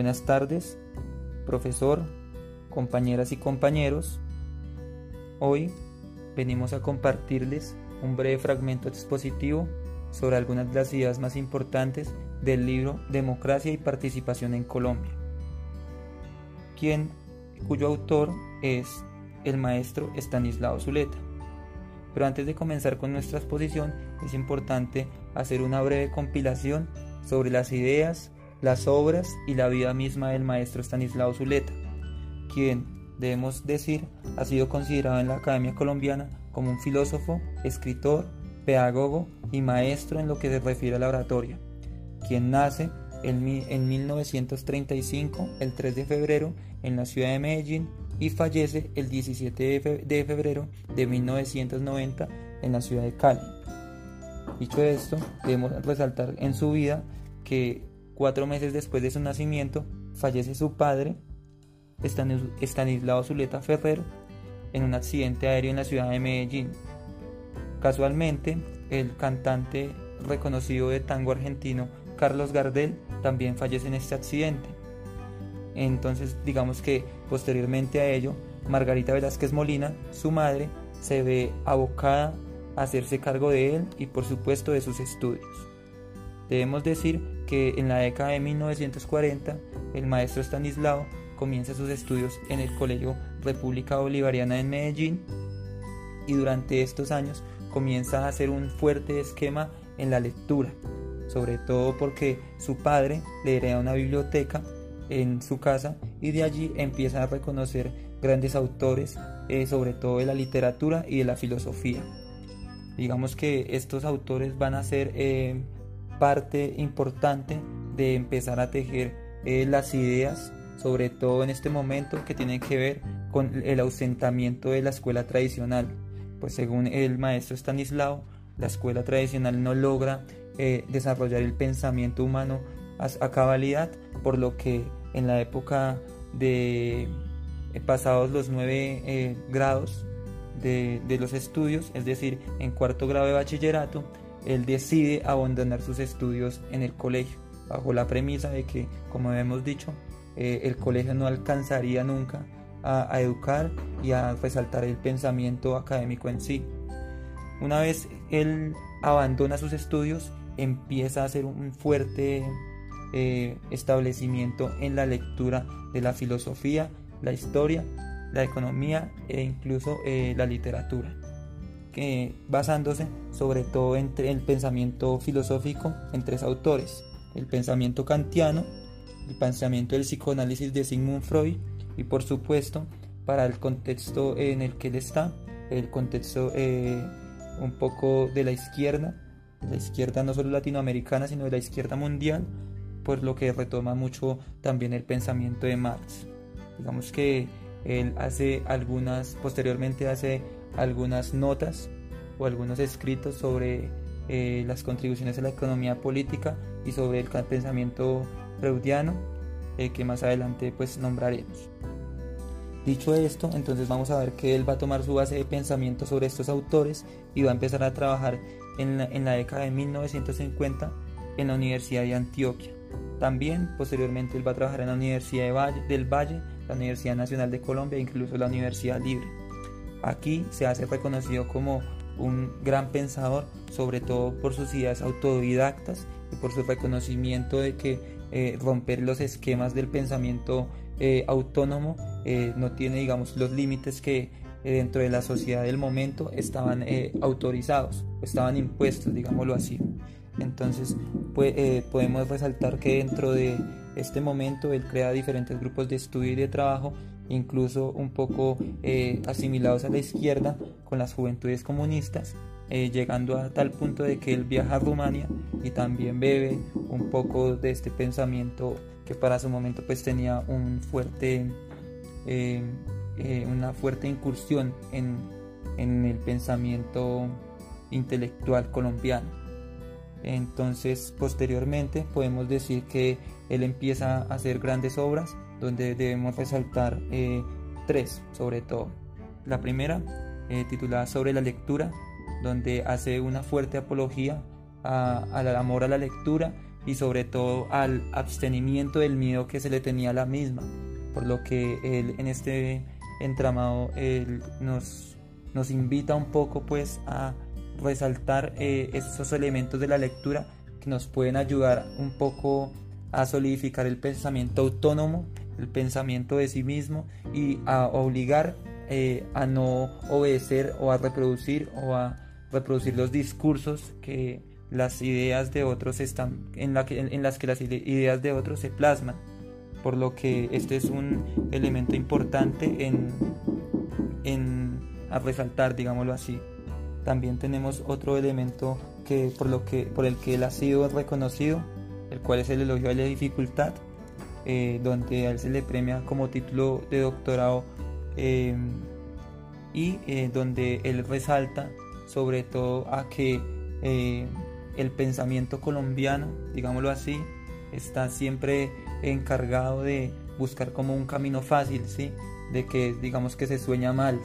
Buenas tardes, profesor, compañeras y compañeros. Hoy venimos a compartirles un breve fragmento expositivo sobre algunas de las ideas más importantes del libro Democracia y Participación en Colombia, quien, cuyo autor es el maestro Estanislao Zuleta. Pero antes de comenzar con nuestra exposición, es importante hacer una breve compilación sobre las ideas, las obras y la vida misma del maestro Stanislao Zuleta, quien, debemos decir, ha sido considerado en la Academia Colombiana como un filósofo, escritor, pedagogo y maestro en lo que se refiere a la oratoria, quien nace en 1935, el 3 de febrero, en la ciudad de Medellín y fallece el 17 de febrero de 1990 en la ciudad de Cali. Dicho esto, debemos resaltar en su vida que cuatro meses después de su nacimiento fallece su padre, Estanislao Zuleta Ferrer, en un accidente aéreo en la ciudad de Medellín. Casualmente, el cantante reconocido de tango argentino Carlos Gardel también fallece en este accidente. Entonces, digamos que posteriormente a ello, Margarita Velázquez Molina, su madre, se ve abocada a hacerse cargo de él y por supuesto de sus estudios. Debemos decir que en la década de 1940 el maestro Stanislao comienza sus estudios en el Colegio República Bolivariana en Medellín y durante estos años comienza a hacer un fuerte esquema en la lectura, sobre todo porque su padre le hereda una biblioteca en su casa y de allí empieza a reconocer grandes autores, eh, sobre todo de la literatura y de la filosofía. Digamos que estos autores van a ser eh, parte importante de empezar a tejer eh, las ideas, sobre todo en este momento que tienen que ver con el ausentamiento de la escuela tradicional. Pues según el maestro Stanislao, la escuela tradicional no logra desarrollar el pensamiento humano a cabalidad, por lo que en la época de eh, pasados los nueve eh, grados de, los estudios, es decir, en cuarto grado de bachillerato, él decide abandonar sus estudios en el colegio, bajo la premisa de que, como hemos dicho, eh, el colegio no alcanzaría nunca a, educar y a resaltar el pensamiento académico en sí. Una vez él abandona sus estudios, empieza a hacer un fuerte eh, establecimiento en la lectura de la filosofía, la historia, la economía e incluso eh, la literatura, que basándose sobre todo entre el pensamiento filosófico en tres autores, el pensamiento kantiano, el pensamiento del psicoanálisis de Sigmund Freud y por supuesto para el contexto en el que él está, el contexto eh, un poco de la izquierda, la izquierda no solo latinoamericana sino de la izquierda mundial, por lo que retoma mucho también el pensamiento de Marx. Digamos que él hace algunas, posteriormente hace algunas notas o algunos escritos sobre eh, las contribuciones a la economía política y sobre el pensamiento freudiano eh, que más adelante pues nombraremos. Dicho esto, entonces vamos a ver que él va a tomar su base de pensamiento sobre estos autores y va a empezar a trabajar en la, en la década de 1950 en la Universidad de Antioquia. También posteriormente él va a trabajar en la Universidad del Valle, la Universidad Nacional de Colombia e incluso la Universidad Libre. Aquí se hace reconocido como un gran pensador, sobre todo por sus ideas autodidactas y por su reconocimiento de que eh, romper los esquemas del pensamiento eh, autónomo eh, no tiene, digamos, los límites que dentro de la sociedad del momento estaban autorizados, estaban impuestos, digámoslo así. Entonces podemos resaltar que dentro de este momento él crea diferentes grupos de estudio y de trabajo, incluso un poco eh, asimilados a la izquierda con las juventudes comunistas, eh, llegando a tal punto de que él viaja a Rumania y también bebe un poco de este pensamiento que para su momento pues tenía un fuerte, una fuerte incursión en el pensamiento intelectual colombiano. Entonces, posteriormente podemos decir que él empieza a hacer grandes obras donde debemos resaltar eh, tres, sobre todo. La primera, eh, titulada Sobre la lectura, donde hace una fuerte apología al amor a la lectura y sobre todo al abstenimiento del miedo que se le tenía a la misma, por lo que él en este entramado él nos, nos invita un poco pues a resaltar eh, esos elementos de la lectura que nos pueden ayudar un poco a solidificar el pensamiento autónomo, el pensamiento de sí mismo y a obligar eh, a no obedecer o a reproducir o a reproducir los discursos que las ideas de otros están en, la en las que las ideas de otros se plasman. Por lo que este es un elemento importante en, en a resaltar digámoslo así. También tenemos otro elemento que por lo que por el que él ha sido reconocido el cual es el elogio de la dificultad eh, donde a él se le premia como título de doctorado eh, y eh, donde él resalta sobre todo a que el pensamiento colombiano, digámoslo así, está siempre encargado de buscar como un camino fácil, ¿sí? de que digamos que se sueña mal,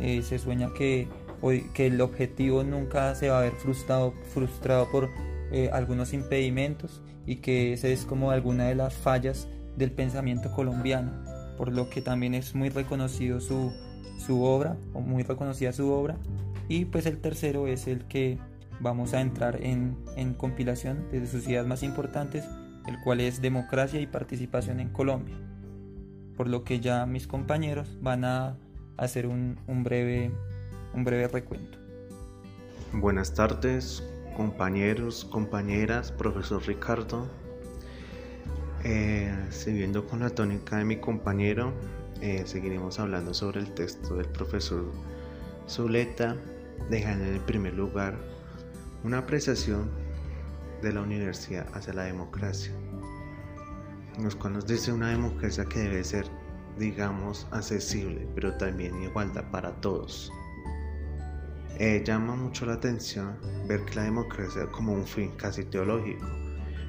se sueña que, que el objetivo nunca se va a ver frustrado, frustrado por algunos impedimentos y que esa es como alguna de las fallas del pensamiento colombiano, por lo que también es muy reconocido su, su obra, o muy reconocida su obra. Y pues el tercero es el que vamos a entrar en, en compilación de sus ideas más importantes, el cual es democracia y participación en Colombia. Por lo que ya mis compañeros van a hacer un, un breve, un breve recuento. Buenas tardes, compañeros, compañeras, profesor Ricardo. Eh, siguiendo con la tónica de mi compañero, eh, seguiremos hablando sobre el texto del profesor Zuleta, dejando en el primer lugar una apreciación de la universidad hacia la democracia, los cual nos dice una democracia que debe ser, digamos, accesible, pero también igualdad para todos. Eh, llama mucho la atención ver que la democracia como un fin casi teológico,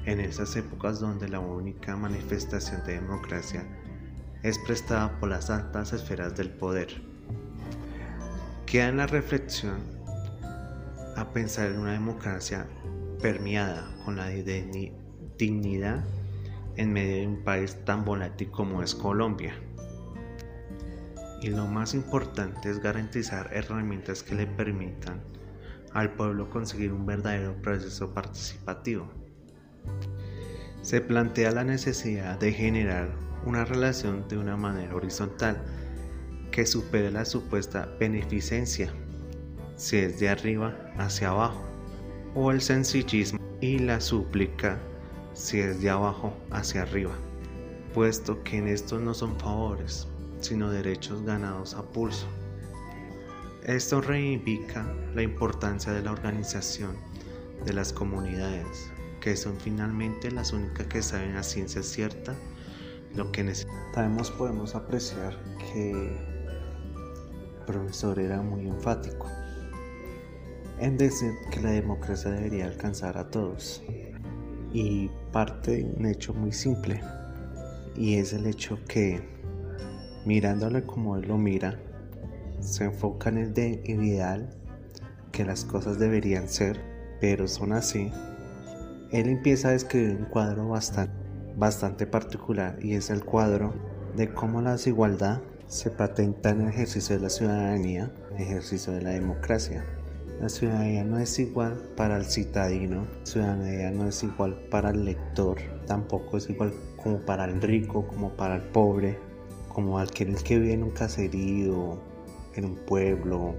en esas épocas donde la única manifestación de democracia es prestada por las altas esferas del poder. Queda en la reflexión a pensar en una democracia permeada con la dignidad en medio de un país tan volátil como es Colombia. Y lo más importante es garantizar herramientas que le permitan al pueblo conseguir un verdadero proceso participativo. Se plantea la necesidad de generar una relación de una manera horizontal que supere la supuesta beneficencia, si es de arriba hacia abajo, o el sencillismo y la súplica, si es de abajo hacia arriba, puesto que en estos no son favores, sino derechos ganados a pulso. Esto reivindica la importancia de la organización de las comunidades, que son finalmente las únicas que saben a ciencia cierta lo que necesitamos. podemos apreciar que el profesor era muy enfático en decir que la democracia debería alcanzar a todos y parte de un hecho muy simple y es el hecho que mirándole como él lo mira, se enfoca en el de ideal que las cosas deberían ser, pero son así. Él empieza a describir un cuadro bastante, bastante particular y es el cuadro de cómo la desigualdad se patenta en el ejercicio de la ciudadanía, el ejercicio de la democracia. La ciudadanía no es igual para el citadino, la ciudadanía no es igual para el lector, tampoco es igual como para el rico, como para el pobre, como aquel que vive en un caserío, en un pueblo.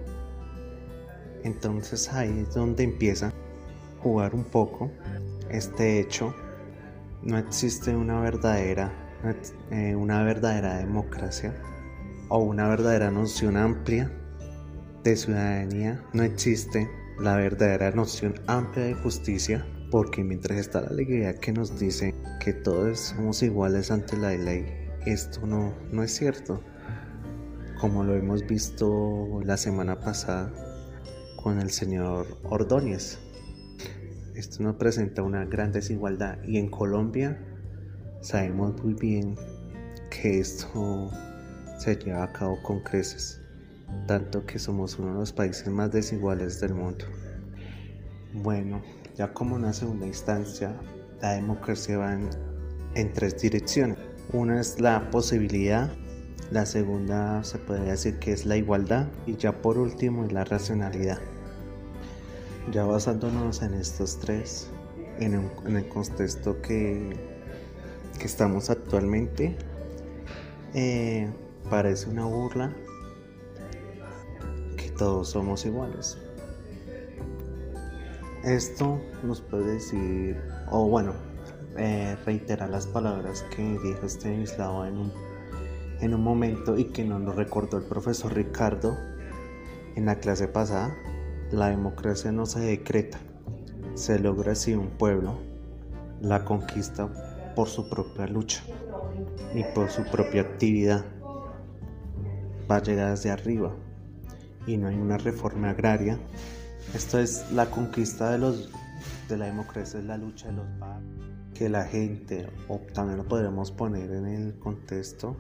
Entonces ahí es donde empieza a jugar un poco este hecho. No existe una verdadera, eh, una verdadera democracia o una verdadera noción amplia de ciudadanía. No existe la verdadera noción amplia de justicia porque mientras está la alegría que nos dice que todos somos iguales ante la ley esto no, no es cierto. Como lo hemos visto la semana pasada con el señor Ordóñez. Esto nos presenta una gran desigualdad y en Colombia sabemos muy bien que esto se lleva a cabo con creces, tanto que somos uno de los países más desiguales del mundo. Bueno, ya como una segunda instancia la democracia va en, tres direcciones. Una es la posibilidad, la segunda se podría decir que es la igualdad y ya por último es la racionalidad. Ya basándonos en estos tres, en, el contexto que, que estamos actualmente, eh, parece una burla que todos somos iguales. Esto nos puede decir, o bueno, eh, reiterar las palabras que dijo Stanislao en un, en un momento y que nos lo recordó el profesor Ricardo en la clase pasada. La democracia no se decreta, se logra así un pueblo, la conquista por su propia lucha y por su propia actividad. Va a llegar desde arriba y no hay una reforma agraria esto es la conquista de, los, de la democracia, es la lucha de los barrios, que la gente, o también lo podemos poner en el contexto,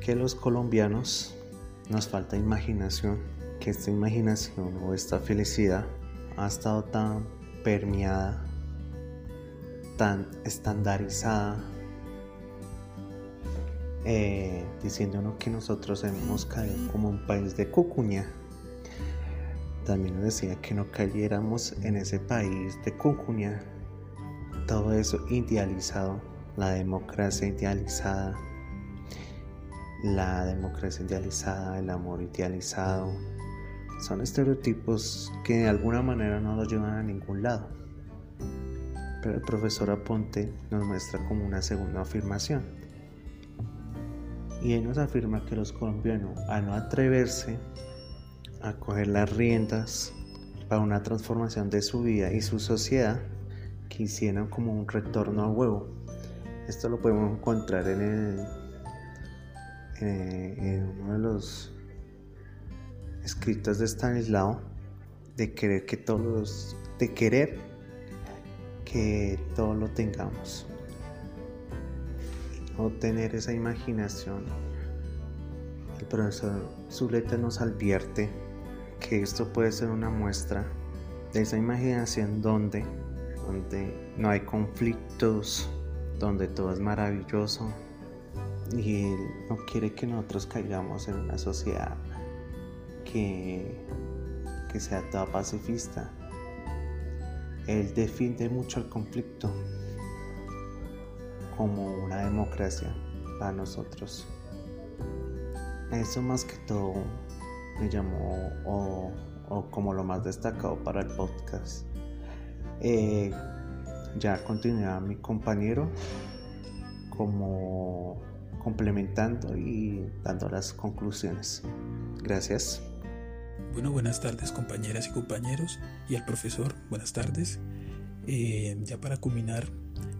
que los colombianos nos falta imaginación, que esta imaginación o esta felicidad ha estado tan permeada, tan estandarizada, eh, diciéndonos que nosotros hemos caído como un país de cucuña también nos decía que no cayéramos en ese país de Cucuña. Todo eso idealizado, la democracia idealizada, la democracia idealizada, el amor idealizado, son estereotipos que de alguna manera no nos llevan a ningún lado. Pero el profesor Aponte nos muestra como una segunda afirmación. Y él nos afirma que los colombianos, a no atreverse a coger las riendas para una transformación de su vida y su sociedad que hicieran como un retorno a huevo. Esto lo podemos encontrar en, el, en uno de los escritos de Stanislao de querer que todos de querer que todo lo tengamos o tener esa imaginación el profesor Zuleta nos advierte que esto puede ser una muestra de esa imaginación donde, donde no hay conflictos, donde todo es maravilloso y él no quiere que nosotros caigamos en una sociedad que, que sea toda pacifista. Él defiende mucho el conflicto como una democracia para nosotros. Eso más que todo me llamó o, como lo más destacado para el podcast. Eh, ya continúa mi compañero como complementando y dando las conclusiones. Gracias. Bueno, buenas tardes compañeras y compañeros y al profesor, buenas tardes. Eh, ya para culminar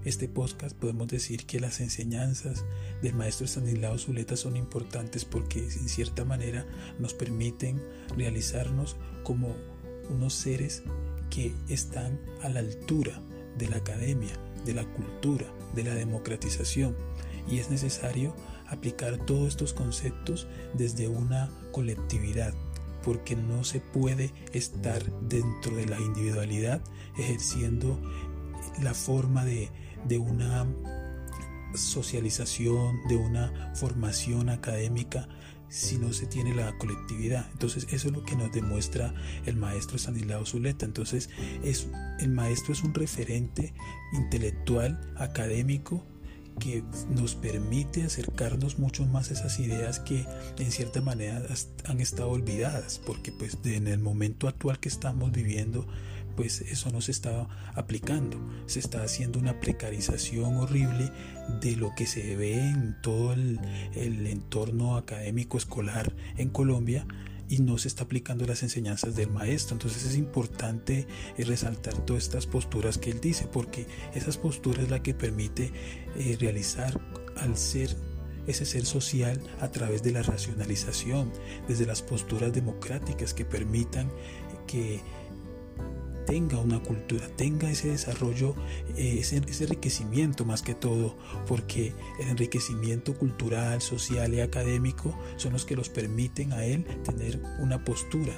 este podcast podemos decir que las enseñanzas del maestro Stanislao Zuleta son importantes porque en cierta manera nos permiten realizarnos como unos seres que están a la altura de la academia, de la cultura, de la democratización. Y es necesario aplicar todos estos conceptos desde una colectividad porque no se puede estar dentro de la individualidad ejerciendo la forma de de una socialización, de una formación académica si no se tiene la colectividad. Entonces eso es lo que nos demuestra el maestro Stanislao Zuleta. Entonces es, el maestro es un referente intelectual, académico, que nos permite acercarnos mucho más a esas ideas que en cierta manera han estado olvidadas, porque pues en el momento actual que estamos viviendo pues eso no se está aplicando. Se está haciendo una precarización horrible de lo que se ve en todo el, entorno académico escolar en Colombia y no se está aplicando las enseñanzas del maestro. Entonces es importante eh, resaltar todas estas posturas que él dice, porque esas posturas es la que permite eh, realizar al ser ese ser social a través de la racionalización, desde las posturas democráticas que permitan que tenga una cultura, tenga ese desarrollo, eh, ese, enriquecimiento más que todo, porque el enriquecimiento cultural, social y académico son los que los permiten a él tener una postura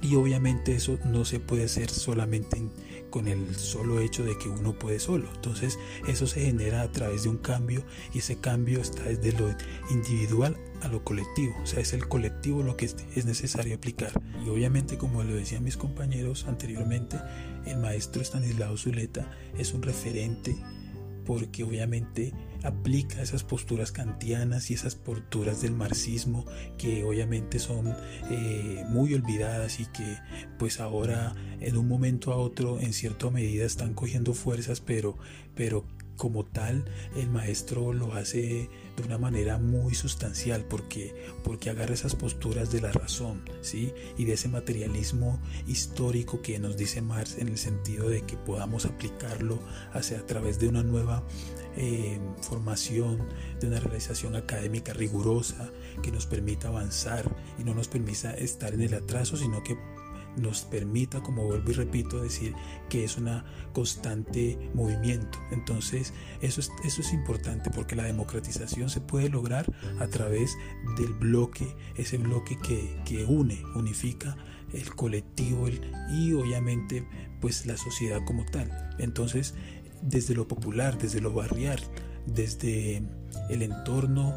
y obviamente eso no se puede hacer solamente con el solo hecho de que uno puede solo. Entonces eso se genera a través de un cambio y ese cambio está desde lo individual a lo colectivo. O sea, es el colectivo lo que es necesario aplicar. Y obviamente, como lo decían mis compañeros anteriormente, el maestro Stanislao Zuleta es un referente porque obviamente aplica esas posturas kantianas y esas posturas del marxismo que obviamente son eh, muy olvidadas y que pues ahora en un momento a otro en cierta medida están cogiendo fuerzas pero pero como tal el maestro lo hace de una manera muy sustancial porque porque agarra esas posturas de la razón sí y de ese materialismo histórico que nos dice Marx en el sentido de que podamos aplicarlo hacia a través de una nueva eh, formación de una realización académica rigurosa que nos permita avanzar y no nos permita estar en el atraso sino que nos permita, como vuelvo y repito, decir que es una constante movimiento. Entonces, eso es, eso es importante porque la democratización se puede lograr a través del bloque, ese bloque que, que une, unifica el colectivo y obviamente pues la sociedad como tal. Entonces, desde lo popular, desde lo barrial, desde el entorno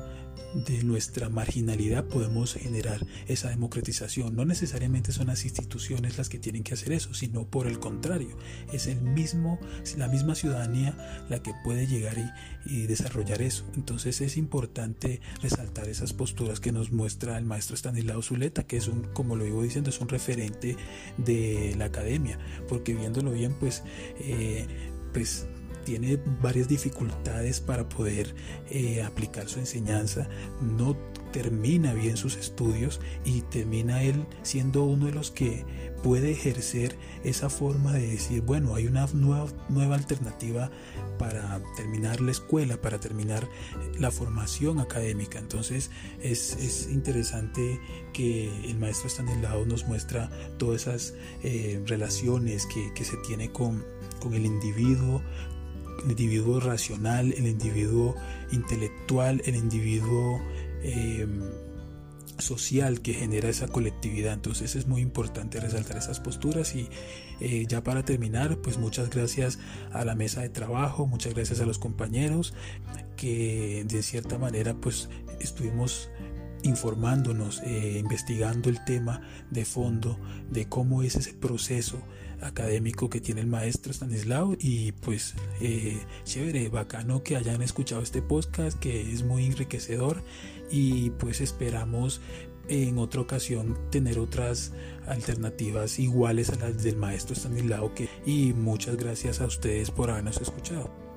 de nuestra marginalidad podemos generar esa democratización. No necesariamente son las instituciones las que tienen que hacer eso, sino por el contrario, es el mismo, la misma ciudadanía la que puede llegar y, desarrollar eso. Entonces es importante resaltar esas posturas que nos muestra el maestro Stanislao Zuleta, que es un, como lo iba diciendo, es un referente de la academia, porque viéndolo bien, pues, eh, pues tiene varias dificultades para poder eh, aplicar su enseñanza, no termina bien sus estudios y termina él siendo uno de los que puede ejercer esa forma de decir, bueno, hay una nueva, nueva alternativa para terminar la escuela, para terminar la formación académica. Entonces es, interesante que el maestro Stanislao nos muestra todas esas eh, relaciones que, que se tiene con, con el individuo, el individuo racional, el individuo intelectual, el individuo em, social que genera esa colectividad. Entonces es muy importante resaltar esas posturas y eh, ya para terminar, pues muchas gracias a la mesa de trabajo, muchas gracias a los compañeros que de cierta manera pues estuvimos informándonos, eh, investigando el tema de fondo de cómo es ese proceso académico que tiene el maestro Stanislao y pues eh, chévere, bacano que hayan escuchado este podcast que es muy enriquecedor y pues esperamos en otra ocasión tener otras alternativas iguales a las del maestro Stanislao que, y muchas gracias a ustedes por habernos escuchado.